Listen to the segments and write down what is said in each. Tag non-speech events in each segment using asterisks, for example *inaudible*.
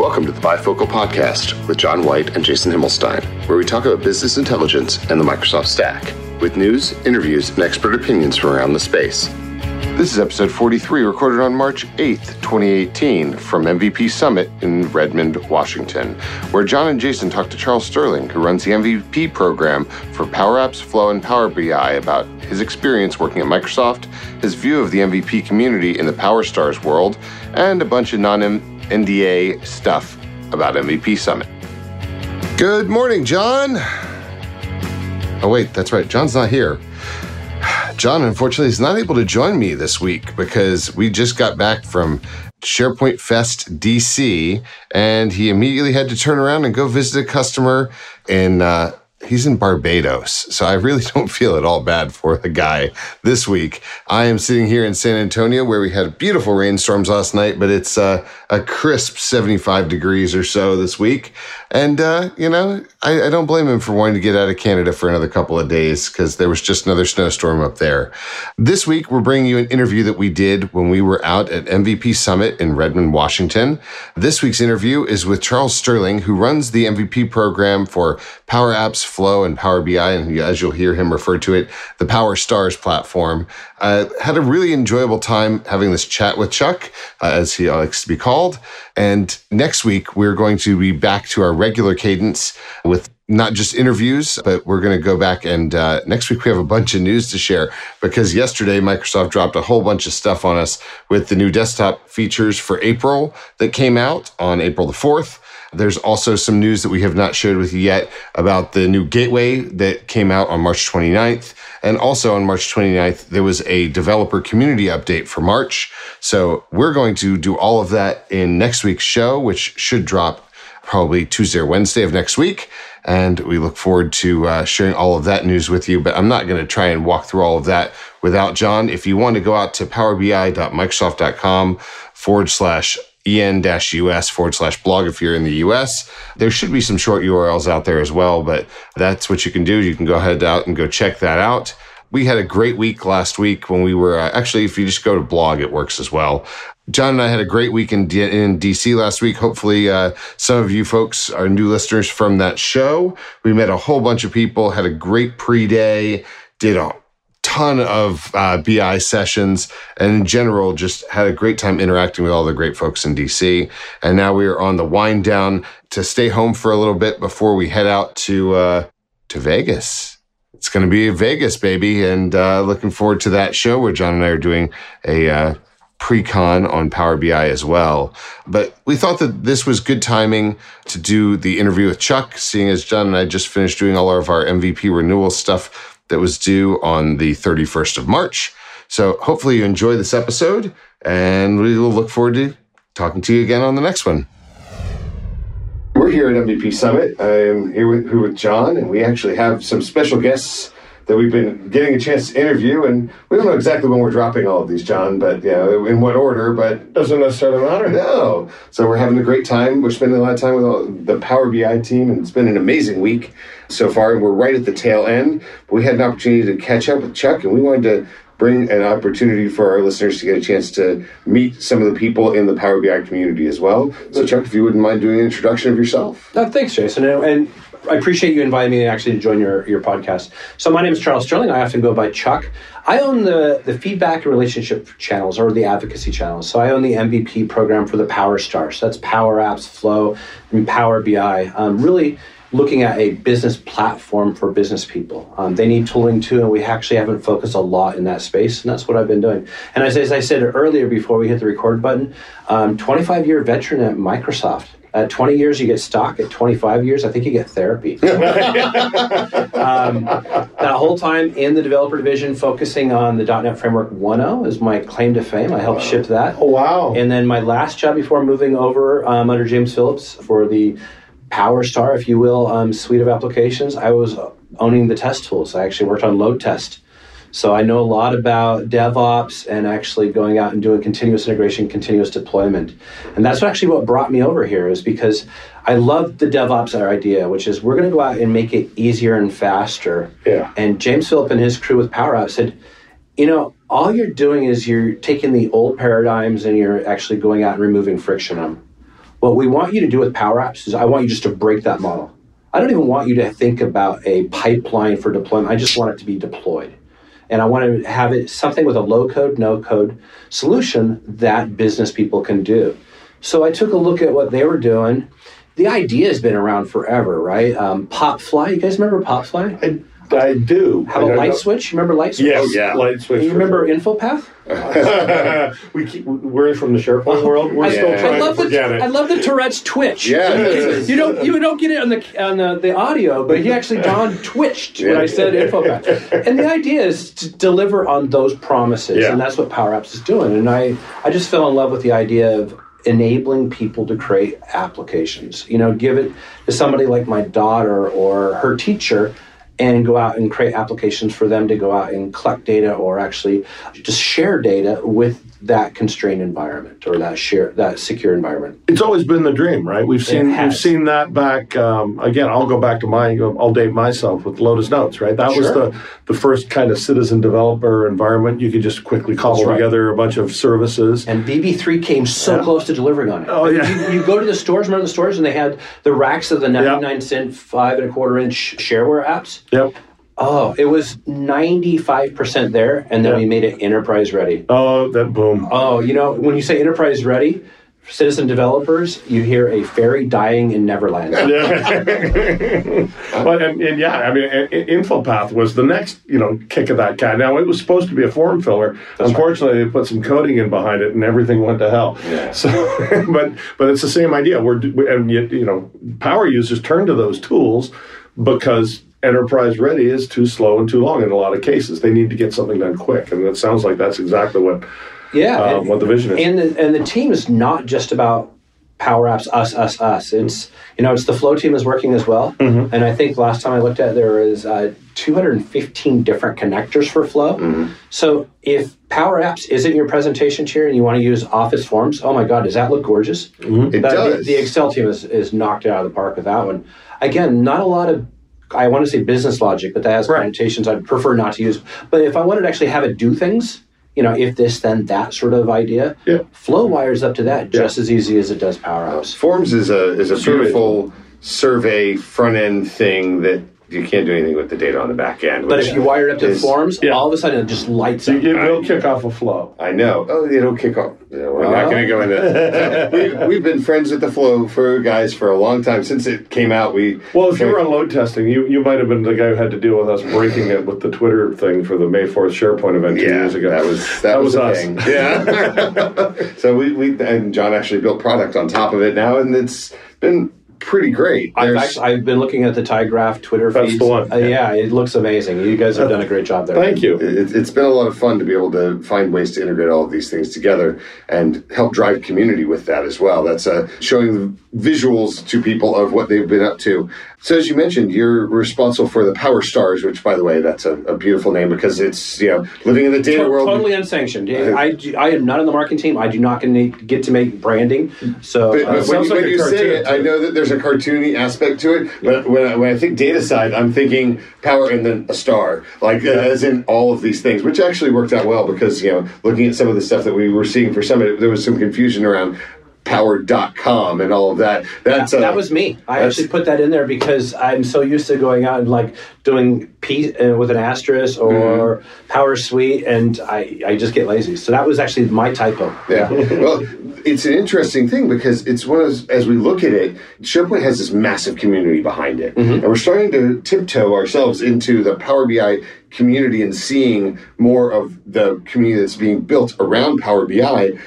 Welcome to the Bifocal Podcast with John White and Jason Himmelstein, where we talk about business intelligence and the Microsoft stack, with news, interviews, and expert opinions from around the space. This is episode 43, recorded on March 8th, 2018, from MVP Summit in Redmond, Washington, where John and Jason talk to Charles Sterling, who runs the MVP program for Power Apps, Flow, and Power BI, about his experience working at Microsoft, his view of the MVP community in the Power Stars world, and a bunch of non NDA stuff about MVP Summit. Good morning, John. Oh, wait, that's right. John's not here. John, unfortunately, is not able to join me this week because we just got back from SharePoint Fest DC, and he immediately had to turn around and go visit a customer in uh, he's in Barbados. So I really *laughs* don't feel at all bad for the guy this week. I am sitting here in San Antonio where we had beautiful rainstorms last night, but it's uh, a crisp 75 degrees or so this week. And, uh, you know, I, I, don't blame him for wanting to get out of Canada for another couple of days because there was just another snowstorm up there. This week, we're bringing you an interview that we did when we were out at MVP Summit in Redmond, Washington. This week's interview is with Charles Sterling, who runs the MVP program for Power Apps, Flow, and Power BI. And as you'll hear him refer to it, the Power Stars platform. Uh, had a really enjoyable time having this chat with Chuck, uh, as he likes to be called. And next week, we're going to be back to our regular cadence with not just interviews, but we're going to go back and uh, next week we have a bunch of news to share because yesterday Microsoft dropped a whole bunch of stuff on us with the new desktop features for April that came out on April the 4th. There's also some news that we have not shared with you yet about the new gateway that came out on March 29th. And also on March 29th, there was a developer community update for March. So we're going to do all of that in next week's show, which should drop probably Tuesday or Wednesday of next week. And we look forward to uh, sharing all of that news with you. But I'm not going to try and walk through all of that without John. If you want to go out to powerbi.microsoft.com forward slash en-us forward slash blog if you're in the US. There should be some short URLs out there as well, but that's what you can do. You can go ahead out and go check that out. We had a great week last week when we were uh, actually, if you just go to blog, it works as well. John and I had a great week in, D- in DC last week. Hopefully, uh, some of you folks are new listeners from that show. We met a whole bunch of people, had a great pre day, did a ton of uh, BI sessions, and in general, just had a great time interacting with all the great folks in DC. And now we are on the wind down to stay home for a little bit before we head out to uh, to Vegas. It's going to be Vegas, baby, and uh, looking forward to that show where John and I are doing a uh, pre-con on Power BI as well. But we thought that this was good timing to do the interview with Chuck, seeing as John and I just finished doing all of our MVP renewal stuff that was due on the 31st of March. So hopefully you enjoy this episode and we will look forward to talking to you again on the next one. We're here at MVP Summit. I'm here with, here with John, and we actually have some special guests that we've been getting a chance to interview, and we don't know exactly when we're dropping all of these, John, but yeah, in what order, but doesn't necessarily matter. No. So we're having a great time. We're spending a lot of time with all, the Power BI team, and it's been an amazing week so far. And we're right at the tail end. But we had an opportunity to catch up with Chuck, and we wanted to bring an opportunity for our listeners to get a chance to meet some of the people in the Power BI community as well. So, Chuck, if you wouldn't mind doing an introduction of yourself. Uh, thanks, Jason. And I appreciate you inviting me actually to join your, your podcast. So my name is Charles Sterling. I often go by Chuck. I own the, the feedback and relationship channels or the advocacy channels. So I own the MVP program for the Power Stars. So that's Power Apps, Flow, and Power BI. Um, really looking at a business platform for business people. Um, they need tooling too, and we actually haven't focused a lot in that space, and that's what I've been doing. And as, as I said earlier before we hit the record button, um, 25 year veteran at Microsoft. At 20 years, you get stock. At 25 years, I think you get therapy. *laughs* um, that whole time in the developer division, focusing on the .NET Framework 1.0 is my claim to fame. I helped ship that. Oh, wow. And then my last job before moving over um, under James Phillips for the Power Star, if you will, um, suite of applications, I was owning the test tools. I actually worked on load test so I know a lot about DevOps and actually going out and doing continuous integration, continuous deployment. And that's actually what brought me over here is because I love the DevOps idea, which is we're going to go out and make it easier and faster. Yeah. And James Phillip and his crew with Power Apps said, you know, all you're doing is you're taking the old paradigms and you're actually going out and removing friction on them. What we want you to do with Power Apps is I want you just to break that model. I don't even want you to think about a pipeline for deployment. I just want it to be deployed. And I want to have it something with a low code, no code solution that business people can do. So I took a look at what they were doing. The idea has been around forever, right? Um, Popfly, you guys remember Popfly? I, I do. How about I Light don't- Switch? Remember Light Switch? Yes, yeah. light switch. Do You remember sure. InfoPath? *laughs* we keep, we're from the SharePoint oh, world. We're I, still trying I love to the it. I love the Tourette's twitch. Yeah. you don't you don't get it on the on the, the audio, but he actually John *laughs* twitched when I said InfoPath. And the idea is to deliver on those promises, Yeah. and that's what Power Apps is doing. And I I just fell in love with the idea of enabling people to create applications. You know, give it to somebody like my daughter or her teacher. And go out and create applications for them to go out and collect data or actually just share data with that constrained environment or that share that secure environment. it's always been the dream, right? We've seen we've seen that back. Um, again, I'll go back to my. I'll date myself with Lotus Notes, right? That was the the first kind of citizen developer environment. You could just quickly cobble right. together a bunch of services. And VB3 came so Yeah. close to delivering on it. Oh, yeah. You, you go to the stores, remember the stores, and they had the racks of the 99 cent, five and a quarter inch shareware apps. Yep. Oh, it was 95% there, and then Yeah. we made it enterprise ready. Oh, that boom. Oh, you know, when you say enterprise ready, citizen developers, you hear a fairy dying in Neverland. *laughs* *laughs* but and, and yeah, I mean, InfoPath was the next you know kick of that cat. Now it was supposed to be a form filler. Unfortunately, they put some coding in behind it, and everything went to hell. Yeah. So, *laughs* but but it's the same idea. We're we- and yet you know power users turn to those tools because enterprise ready is too slow and too long in a lot of cases. They need to get something done quick, and it sounds like that's exactly what Yeah, uh, and- what the vision is. And the, and the team is not just about Power Apps, us, us, us. It's you know, it's the Flow team is working as well. Mm-hmm. And I think last time I looked at it, there was uh, 215 different connectors for Flow. Mm-hmm. So if Power Apps isn't your presentation chair and you want to use Office Forms, oh my God, does that look gorgeous? Mm-hmm. It That- the- does. The, Excel team is, is knocked out of the park with that one. Again, not a lot of. I want to say business logic, but that has Right. connotations I'd prefer not to use. But if I wanted to actually have it do things, you know, if this then that sort of idea, Yeah. Flow wires up to that just as easy as it does Power Apps. Forms is a is a Survey beautiful survey front end thing that you can't do anything with the data on the back end. But if you wire it up to is- Forms, Yeah. all of a sudden it just lights you up. get real kick off a flow. I know. Oh, it'll kick off. Yeah, we're not Oh. going to go into. *laughs* we, we've been friends with the Flow for guys for a long time since it came out. We Well, if you were on load testing, you, you might have been the guy who had to deal with us breaking it with the Twitter thing for the May 4th SharePoint event two yeah, years ago. that was that, was, a us. *laughs* Yeah. *laughs* so we, we and John actually built product on top of it now, and it's been pretty great. I've, actually, I've been looking at the TyGraph Twitter That's feeds. the one. Uh, yeah, it looks amazing. You guys have done a great job there. Thank you. it, it's been a lot of fun to be able to find ways to integrate all of these things together and help drive community with that as well. That's uh, showing visuals to people of what they've been up to. So, as you mentioned, you're responsible for the Power Stars, which, by the way, that's a, a beautiful name because it's you know living in the data To- world. Totally unsanctioned. I, do- I am not in the marketing team. I do not get to make branding. So But, uh, but when, you, when you say cartoon, it, I know that there's a cartoony aspect to it. But when I, when I think data side, I'm thinking power and then a star, like uh, as in all of these things, which actually worked out well because you know looking at some of the stuff that we were seeing for some, there was some confusion around power.com and all of that. That's uh, that was me. I actually put that in there because I'm so used to going out and like doing P uh, with an asterisk or Mm-hmm. Power Suite, and I, I just get lazy. So that was actually my typo. Yeah. *laughs* well, it's an interesting thing because it's one of those, as we look at it, SharePoint has this massive community behind it. Mm-hmm. And we're starting to tiptoe ourselves into the Power BI community and seeing more of the community that's being built around Power BI.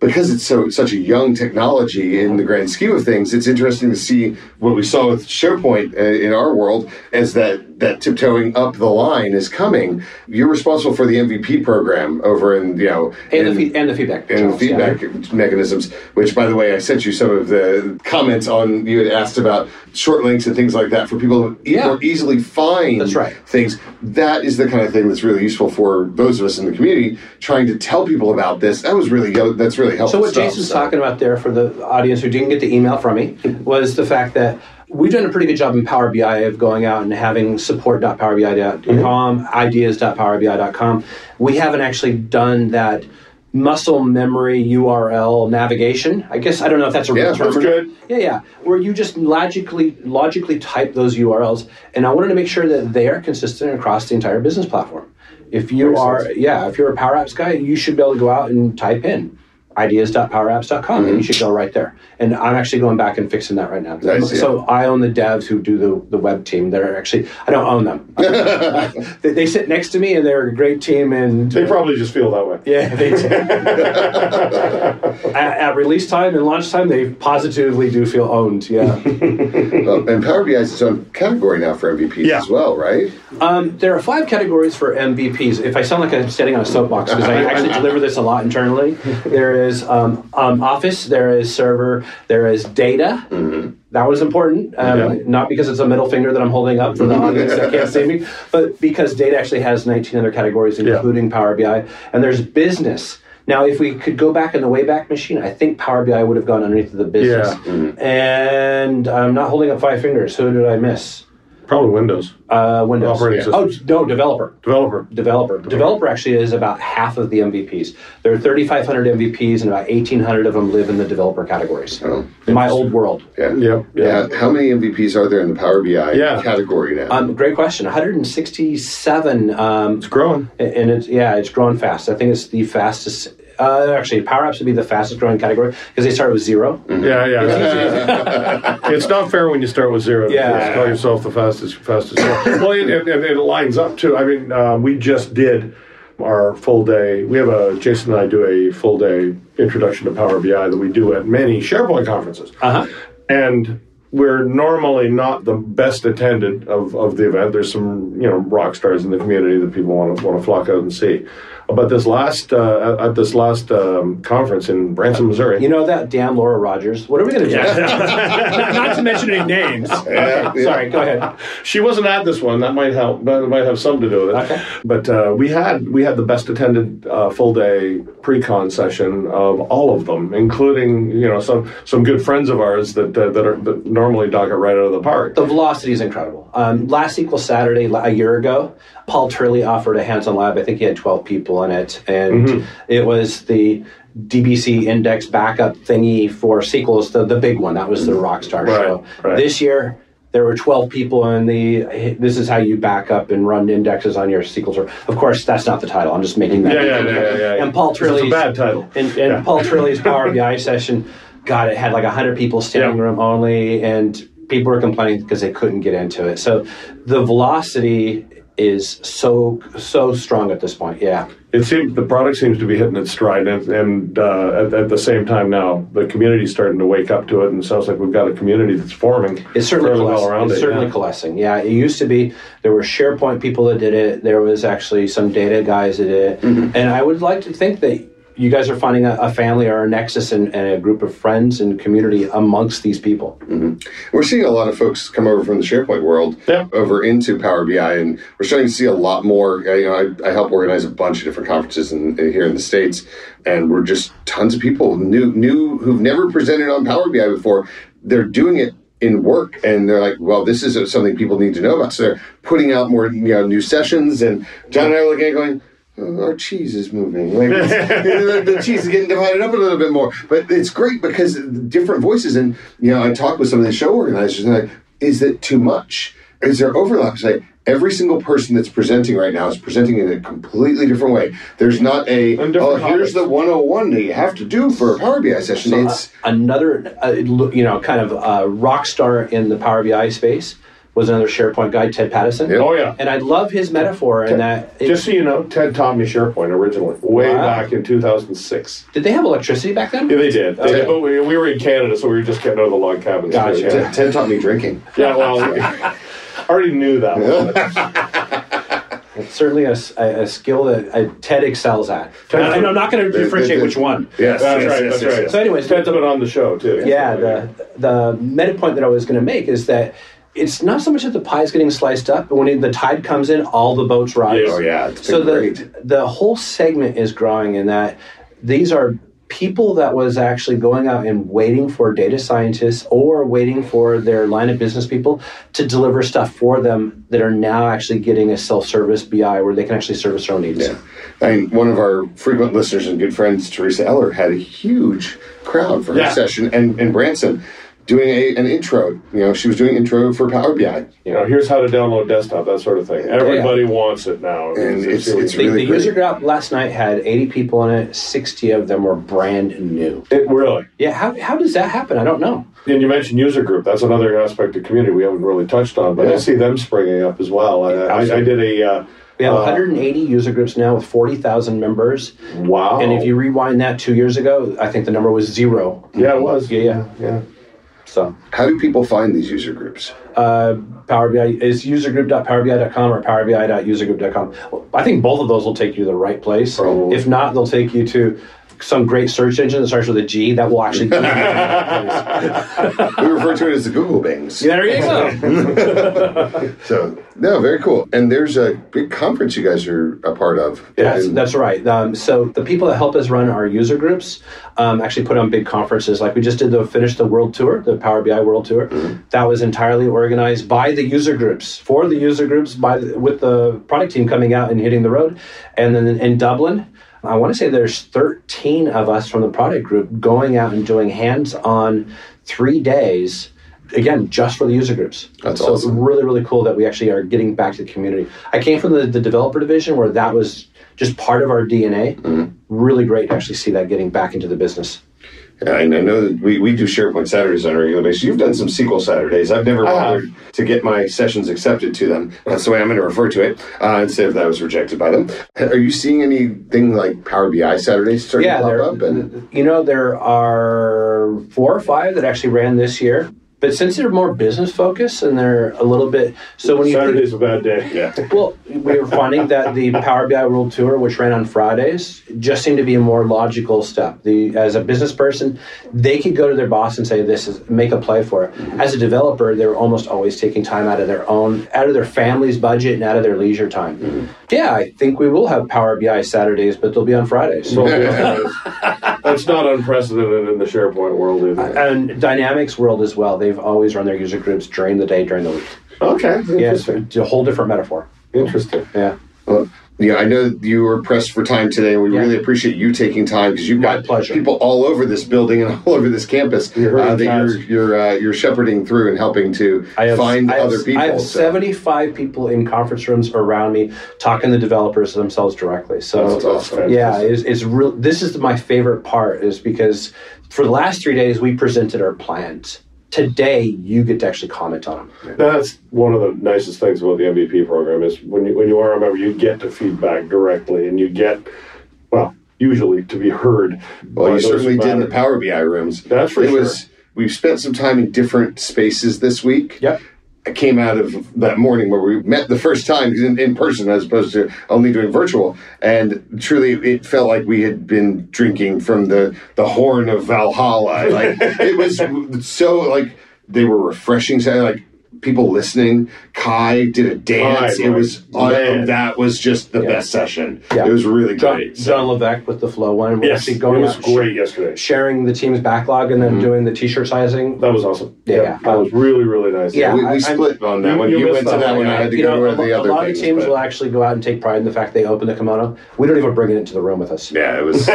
Because it's so such a young technology in the grand scheme of things, it's interesting to see what we saw with SharePoint uh, in our world as that that tiptoeing up the line is coming. You're responsible for the MVP program over in you know And in- the, fe- and the feedback. and yeah. feedback mechanisms. Which, by the way, I sent you some of the comments on. You had asked about short links and things like that for people to Yeah. more easily find That's right. things. That is the kind of thing that's really useful for those of us in the community trying to tell people about this. That was really that's really helpful. So what stuff, Jason's so. talking about there for the audience who didn't get the email from me was the fact that we've done a pretty good job in Power BI of going out and having support.powerbi.com, ideas.powerbi.com. We haven't actually done that muscle memory URL navigation. I guess I don't know if that's a real Yeah, term. that's good. Yeah, yeah. Where you just logically logically type those URLs, and I wanted to make sure that they are consistent across the entire business platform. If you are, yeah, if you're a Power Apps guy, you should be able to go out and type in ideas.powerapps.com and you should go right there. And I'm actually going back and fixing that right now. Nice, yeah. so I own the devs who do the, the web team. They're actually I don't own them. *laughs* they, they sit next to me and they're a great team and They probably just feel that way. *laughs* yeah, they do. *laughs* at, at release time and launch time, they positively do feel owned. Yeah. Well, and Power BI is its own category now for MVPs Yeah. as well, right? Um, there are five categories for MVPs. If I sound like I'm standing on a soapbox, because I actually deliver this a lot internally, there is um, um, Office, there is Server, there is Data. That was important, um, Yeah. not because it's a middle finger that I'm holding up for the audience that can't see me, but because Data actually has 19 other categories, including Power BI. And there's Business. Now, if we could go back in the Wayback Machine, I think Power BI would have gone underneath the business. Yeah. And I'm not holding up five fingers. Who did I miss? Probably Windows. Uh, Windows. Operating system. Oh, no, developer. Developer. Developer. Developer actually is about half of the MVPs. There are 3,500 MVPs, and about 1,800 of them live in the developer categories. Oh, In my old world. Yeah. Yep. Yeah. How many MVPs are there in the Power BI Yeah. category now? Um, great question. 167, um, It's growing. and it's yeah, it's growing fast. I think it's the fastest. Uh, actually, Power Apps would be the fastest growing category because they start with 0 Yeah, yeah. *laughs* it's not fair when you start with zero. Yeah. just call yourself the fastest, fastest. *coughs* well, and, and it lines up too. I mean, uh, we just did our full day. We have a Jason and I do a full day introduction to Power BI that we do at many SharePoint conferences, Uh huh. and we're normally not the best attended of, of the event. There's some you know rock stars in the community that people want to want to flock out and see. But this last uh, at at this last um, conference in Branson, Missouri, You know that damn Laura Rogers? What are we going to do? not, *laughs* not to mention any names. Yeah, yeah. Sorry, go ahead. She wasn't at this one. That might help. That might have some to do with it. Okay. But uh, we had we had the best attended uh, full day pre-con session of all of them, including you know some some good friends of ours that uh, that are that normally dog it right out of the park. The velocity is incredible. Um, last SQL Saturday, a year ago, Paul Turley offered a hands-on lab. I think he had 12 people in it, and it was the DBC index backup thingy for SQLs, the, the big one. That was the Rockstar Right, show. right. This year, there were 12 people in the. This is how you back up and run indexes on your SQL server. Of course, that's not the title. I'm just making that. Yeah, yeah, yeah, yeah, yeah. And Paul Turley's bad title. And, and. Paul Turley's Power BI *laughs* session, God, it had like 100 people standing Yeah. room only, and people were complaining because they couldn't get into it. So the velocity is so so strong at this point. Yeah. It seems the product seems to be hitting its stride, and, and uh, at, at the same time now the community's starting to wake up to it, and it sounds like we've got a community that's forming. It's certainly coalescing. well it's it. certainly yeah. coalescing. Yeah, it used to be there were SharePoint people that did it. There was actually some data guys that did it, Mm-hmm. and I would like to think that you guys are finding a, a family or a nexus and, and a group of friends and community amongst these people. We're seeing a lot of folks come over from the SharePoint world Yeah. over into Power BI, and we're starting to see a lot more. uh, You know, I, I help organize a bunch of different conferences in, in- here in the states, and we're just tons of people new, new who've never presented on Power BI before. They're doing it in work, and they're like, "Well, this is something people need to know about." So they're putting out more, you know, new sessions. And John and I are looking at going. "Oh, Our cheese is moving. Like *laughs* it's- the cheese is getting divided up a little bit more, but it's great because different voices. And you know, I talked with some of the show organizers, and like, is that too much? Is there overlap? It's like every single person that's presenting right now is presenting in a completely different way. There's not a oh, different here's the 101 that you have to do for a Power BI session. it's another, uh, you know, kind of uh, rock star in the Power BI space was another SharePoint guy, Ted Pattison. Oh yeah. And I love his metaphor in that. it- Just so you know, Ted taught me SharePoint originally, way Wow. back in 2006. did they have electricity back then? Yeah, they did. They Okay. did, but we, we were in Canada, so we were just getting out of the log cabins. Gotcha. Yeah, Ted, Ted taught me drinking. yeah well, *laughs* I already knew that one. *laughs* It's certainly a skill that uh, Ted excels at. And, I- and I'm not going to differentiate the- which one. Yes, That's yes, right. yes, That's yes, right. So, anyways, Ted's been on the show too. yeah, the the meta point that I was going to make is that it's not so much that the pie is getting sliced up, but when the tide comes in, all the boats rise. Yes. Oh yeah, it's so the great. the whole segment is growing in that these are people that was actually going out and waiting for data scientists or waiting for their line of business people to deliver stuff for them that are now actually getting a self-service BI where they can actually service their own needs. Yeah. I mean, one of our frequent listeners and good friends, Teresa Eller, had a huge crowd for her Yeah. session, and, and Branson doing a, an intro. You know, she was doing intro for Power BI. You know, here's how to download desktop, that sort of thing. Everybody wants it now. And it's- really it's The, really the great. user group last night had 80 people in it. 60 of them were brand new. it really. Yeah, how, how does that happen? I don't know. And you mentioned user group. That's another aspect of community we haven't really touched on, but I see them springing up as well. I, I, I did a uh, We have uh, 180 user groups now with 40,000 members. wow. And if you rewind that two years ago, I think the number was zero. yeah, it was. Yeah, yeah. yeah. So, How do people find these user groups? uh, Power BI is usergroup.powerbi.com or powerbi.usergroup.com. I think both of those will take you to the right place. Probably. If not, they'll take you to some great search engine that starts with a G that will actually. *laughs* give you the place. We refer to it as the Google Bings. there you go. *laughs* So, no, very cool. And there's a big conference you guys are a part of. That's, And- that's right. Um, so the people that help us run our user groups um, actually put on big conferences. Like we just did the finish the world tour, the Power BI World Tour. That was entirely organized by the user groups for the user groups by the, with the product team coming out and hitting the road. And then in Dublin. I want to say there's 13 of us from the product group going out and doing hands-on three days again just for the user groups That's so awesome. really really cool that we actually are getting back to the community i came from the, the developer division where that was just part of our dna Mm-hmm. really great to actually see that getting back into the business and I know that we, we do SharePoint Saturdays on a regular basis. You've done some SQL Saturdays. I've never bothered to get my sessions accepted to them. That's the way I'm going to refer to it, uh, instead of that was rejected by them. Are you seeing anything like Power BI Saturdays starting yeah to there, pop up? And, you know there are four or five that actually ran this year but since they're more business focused and they're a little bit so when you think, Saturday's a bad day. yeah. *laughs* Well, we were finding that the Power BI World Tour, which ran on Fridays, just seemed to be a more logical step. The as a business person, they could go to their boss and say, "This is make a play for it." As a developer, they were almost always taking time out of their own, out of their family's budget, and out of their leisure time. Yeah, I think we will have Power BI Saturdays, but they'll be on Fridays. So, *laughs* that's not unprecedented in the SharePoint world either. and Dynamics World as well. They've always run their user groups during the day, during the week. Okay, Yeah, it's a whole different metaphor. Interesting. Yeah. Well, yeah, I know you were pressed for time today, and we Yeah. really appreciate you taking time because you've My got pleasure. people all over this building and *laughs* all over this campus You're uh, that you're you're uh, you're shepherding through and helping to I have, find I have, other people. I have so- 75 people in conference rooms around me talking to developers themselves directly. So That's awesome. yeah, it's, it's real. This is my favorite part is because for the last three days we presented our plans. Today you get to actually comment on them. That's one of the nicest things about the MVP program is when you, when you are a member, you get to feedback directly, and you get, well, usually to be heard. Well, by you those certainly who did in the. Power BI rooms. That's for it sure. Was, we've spent some time in different spaces this week. Yep. I came out of that morning where we met the first time in, in person as opposed to only doing virtual. And truly, it felt like we had been drinking from the, the horn of Valhalla. Like, it was so, like, they were refreshing. Like, people listening. Kai did a dance. Kai, it was, right. Man. that was just the Yeah. best session. Yeah. It was really John, great. So- John Levesque with the flow one. We're Yes, actually it was out, great yesterday. sharing the team's backlog and then mm-hmm. doing the t-shirt sizing. That was awesome. Yeah. that was really really nice. Yeah. we, we I- I'm- split on that You- one. you You, went to that that one, one. I had to you go know, to the a, other a lot things, of teams but- will actually go out and take pride in the fact they open the kimono. We don't even bring it into the room with us. Yeah, it was. *laughs*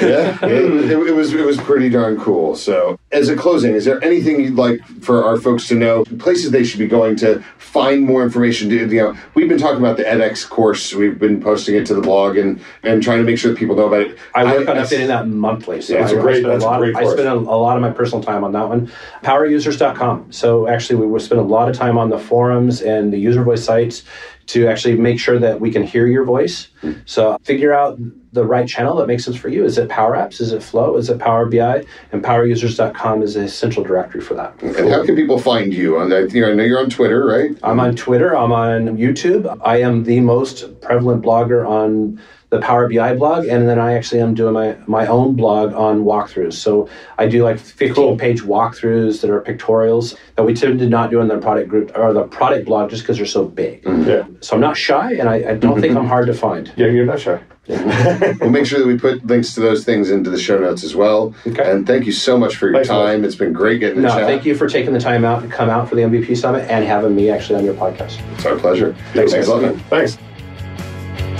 yeah, it, it, it was. It was pretty darn cool. So, as a closing, is there anything you'd like for our folks to know? Places they should be going to find more information. You know, we've been talking about the edX course. We've been posting it to the blog and and trying to make sure that people know about it. I work on I- updating that monthly. So Yeah, it's I, a I great- spend that's a lot. I spend a, a lot of my personal time on that one. Powerusers.com. So actually, we will spend a lot of time on the forums and the user voice sites to actually make sure that we can hear your voice. Mm-hmm. So figure out the right channel that makes sense for you. Is it Power Apps? Is it Flow? Is it Power BI? And PowerUsers.com is a central directory for that. And how can people find you? On that, you know, I know you're on Twitter, right? I'm on Twitter. I'm on YouTube. I am the most prevalent blogger on the Power BI blog, and then I actually am doing my my own blog on walkthroughs. So I do like 15 Cool. page walkthroughs that are pictorials that we tend to not do in the product group or the product blog just because they're so big. Mm-hmm. Yeah. So I'm not shy, and I, I don't think I'm hard to find. *laughs* Yeah, you're not shy. We'll make sure that we put links to those things into the show notes as well. Okay. And thank you so much for your Thanks, Mike. time. It's been great getting to No, chat. thank you for taking the time out to come out for the MVP Summit and having me actually on your podcast. It's our pleasure. Thanks, Thanks a lot, guys. man. Thanks.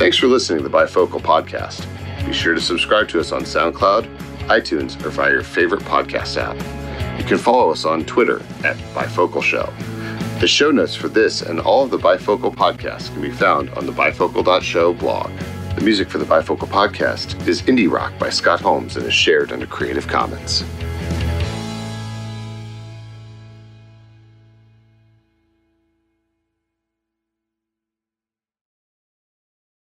Thanks for listening to the Bifocal Podcast. Be sure to subscribe to us on SoundCloud, iTunes, or via your favorite podcast app. You can follow us on Twitter at Bifocal Show. The show notes for this and all of the Bifocal podcasts can be found on the bifocal.show blog. The music for the Bifocal Podcast is Indie Rock by Scott Holmes and is shared under Creative Commons.